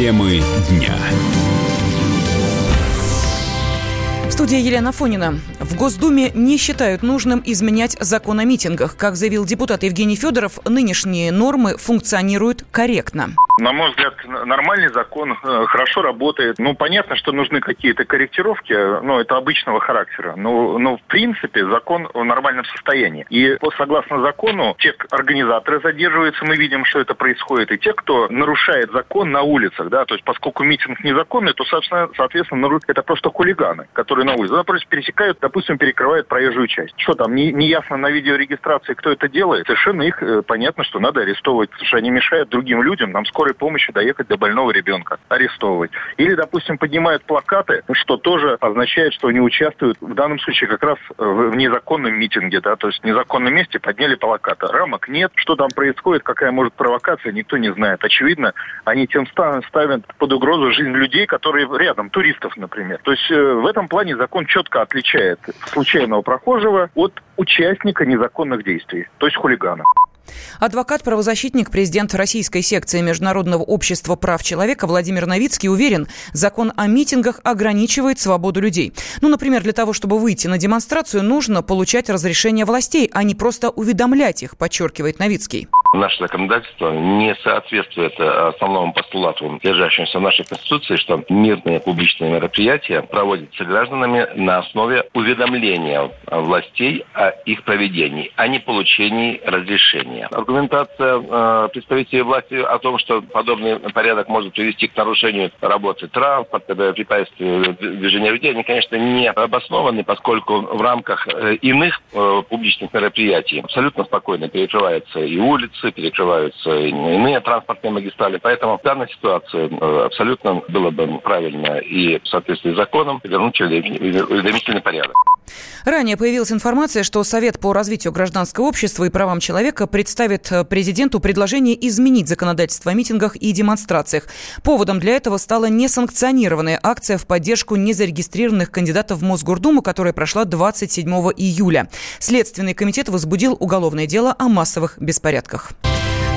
Темы дня. Студии Елена Фонина. В Госдуме не считают нужным изменять закон о митингах. Как заявил депутат Евгений Федоров, нынешние нормы функционируют корректно. На мой взгляд, нормальный закон э, хорошо работает. Ну, понятно, что нужны какие-то корректировки, но это обычного характера. Но, но в принципе закон в нормальном состоянии. И согласно закону, те организаторы задерживаются, мы видим, что это происходит, и те, кто нарушает закон на улицах, да, то есть поскольку митинг незаконный, то, собственно, соответственно, это просто хулиганы, которые на улице. Да, просто пересекают, допустим, перекрывают проезжую часть. Что там, не, не ясно на видеорегистрации, кто это делает? Совершенно их э, понятно, что надо арестовывать, потому что они мешают другим людям, нам скоро скорой помощи доехать до больного ребенка, арестовывать. Или, допустим, поднимают плакаты, что тоже означает, что они участвуют в данном случае как раз в незаконном митинге, да, то есть в незаконном месте подняли плакаты. Рамок нет, что там происходит, какая может провокация, никто не знает. Очевидно, они тем ставят под угрозу жизнь людей, которые рядом, туристов, например. То есть э, в этом плане закон четко отличает случайного прохожего от участника незаконных действий, то есть хулигана. Адвокат-правозащитник, президент российской секции Международного общества прав человека Владимир Новицкий уверен, закон о митингах ограничивает свободу людей. Ну, например, для того, чтобы выйти на демонстрацию, нужно получать разрешение властей, а не просто уведомлять их, подчеркивает Новицкий наше законодательство не соответствует э, основному постулату, лежащемуся в нашей Конституции, что мирные публичные мероприятия проводятся гражданами на основе уведомления властей о их проведении, а не получении разрешения. Аргументация э, представителей власти о том, что подобный порядок может привести к нарушению работы транспорта, препятствию движения людей, они, конечно, не обоснованы, поскольку в рамках э, иных э, публичных мероприятий абсолютно спокойно перекрываются и улицы, улицы, перекрываются иные транспортные магистрали. Поэтому в данной ситуации э, абсолютно было бы правильно и в соответствии с законом вернуть уведомительный порядок. Ранее появилась информация, что Совет по развитию гражданского общества и правам человека представит э, президенту предложение изменить законодательство о митингах и демонстрациях. Поводом для этого стала несанкционированная акция в поддержку незарегистрированных кандидатов в Мосгордуму, которая прошла 27 июля. Следственный комитет возбудил уголовное дело о массовых беспорядках.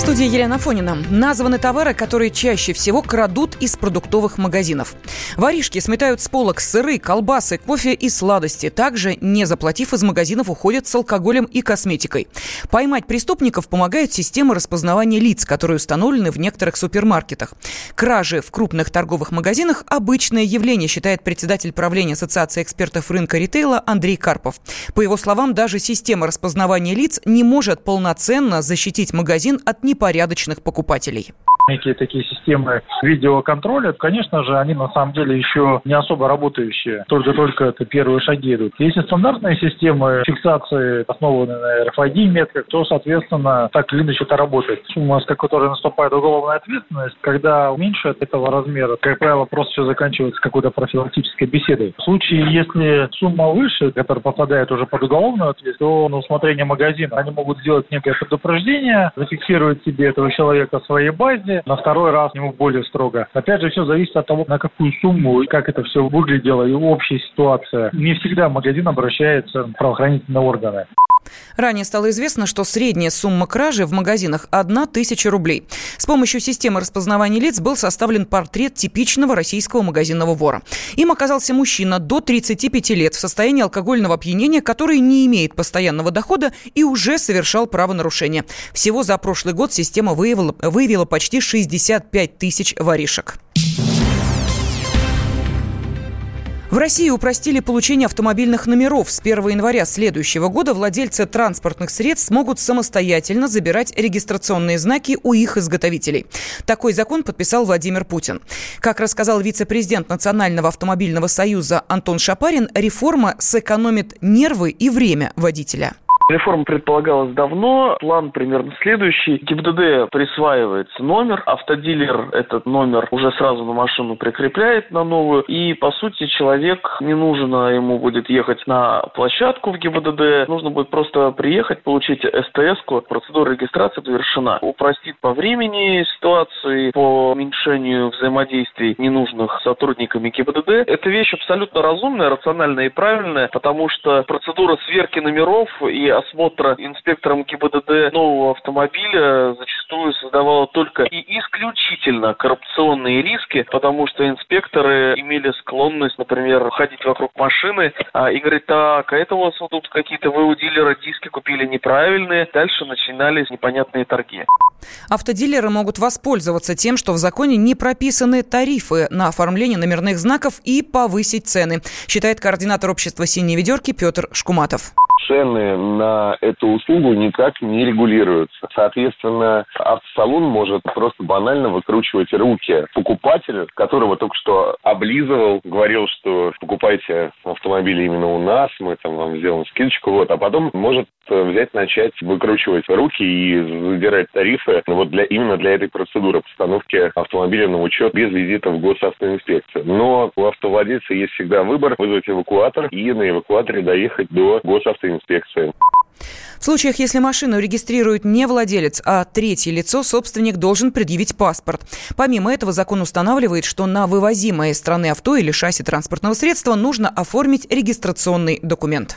В студии Елена Фонина. Названы товары, которые чаще всего крадут из продуктовых магазинов. Воришки сметают с полок сыры, колбасы, кофе и сладости. Также, не заплатив, из магазинов уходят с алкоголем и косметикой. Поймать преступников помогает система распознавания лиц, которые установлены в некоторых супермаркетах. Кражи в крупных торговых магазинах – обычное явление, считает председатель правления Ассоциации экспертов рынка ритейла Андрей Карпов. По его словам, даже система распознавания лиц не может полноценно защитить магазин от непорядочных покупателей некие такие системы видеоконтроля, конечно же, они на самом деле еще не особо работающие. Только-только это первые шаги идут. Если стандартные системы фиксации основаны на RFID метках, то, соответственно, так или иначе это работает. Сумма, с которой наступает уголовная ответственность, когда меньше от этого размера, как правило, просто все заканчивается какой-то профилактической беседой. В случае, если сумма выше, которая попадает уже под уголовную ответственность, то на усмотрение магазина они могут сделать некое предупреждение, зафиксировать себе этого человека в своей базе, на второй раз ему более строго. Опять же, все зависит от того, на какую сумму и как это все выглядело, и общая ситуация. Не всегда магазин обращается в правоохранительные органы. Ранее стало известно, что средняя сумма кражи в магазинах – 1 тысяча рублей. С помощью системы распознавания лиц был составлен портрет типичного российского магазинного вора. Им оказался мужчина до 35 лет в состоянии алкогольного опьянения, который не имеет постоянного дохода и уже совершал правонарушение. Всего за прошлый год система выявила, выявила почти 65 тысяч воришек. В России упростили получение автомобильных номеров. С 1 января следующего года владельцы транспортных средств смогут самостоятельно забирать регистрационные знаки у их изготовителей. Такой закон подписал Владимир Путин. Как рассказал вице-президент Национального автомобильного союза Антон Шапарин, реформа сэкономит нервы и время водителя. Реформа предполагалась давно, план примерно следующий. ГИБДД присваивается номер, автодилер этот номер уже сразу на машину прикрепляет на новую, и, по сути, человек не нужно ему будет ехать на площадку в ГИБДД, нужно будет просто приехать, получить СТС-ку, процедура регистрации завершена. Упростит по времени ситуации, по уменьшению взаимодействий ненужных сотрудниками ГИБДД. Эта вещь абсолютно разумная, рациональная и правильная, потому что процедура сверки номеров и осмотра инспектором ГИБДД нового автомобиля зачастую создавало только и исключительно коррупционные риски, потому что инспекторы имели склонность, например, ходить вокруг машины а, и говорить, так, а это у вас вот тут какие-то вы у дилера диски купили неправильные. Дальше начинались непонятные торги. Автодилеры могут воспользоваться тем, что в законе не прописаны тарифы на оформление номерных знаков и повысить цены, считает координатор общества «Синие ведерки» Петр Шкуматов цены на эту услугу никак не регулируются. Соответственно, автосалон может просто банально выкручивать руки покупателю, которого только что облизывал, говорил, что покупайте автомобили именно у нас, мы там вам сделаем скидочку, вот, а потом может взять, начать выкручивать руки и задирать тарифы вот для, именно для этой процедуры постановки автомобиля на учет без визита в госавтоинспекцию. Но у автовладельца есть всегда выбор вызвать эвакуатор и на эвакуаторе доехать до госавтоинспекции. В случаях, если машину регистрирует не владелец, а третье лицо, собственник должен предъявить паспорт. Помимо этого, закон устанавливает, что на вывозимое из страны авто или шасси транспортного средства нужно оформить регистрационный документ.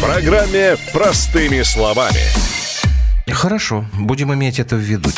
программе «Простыми словами». Хорошо, будем иметь это в виду.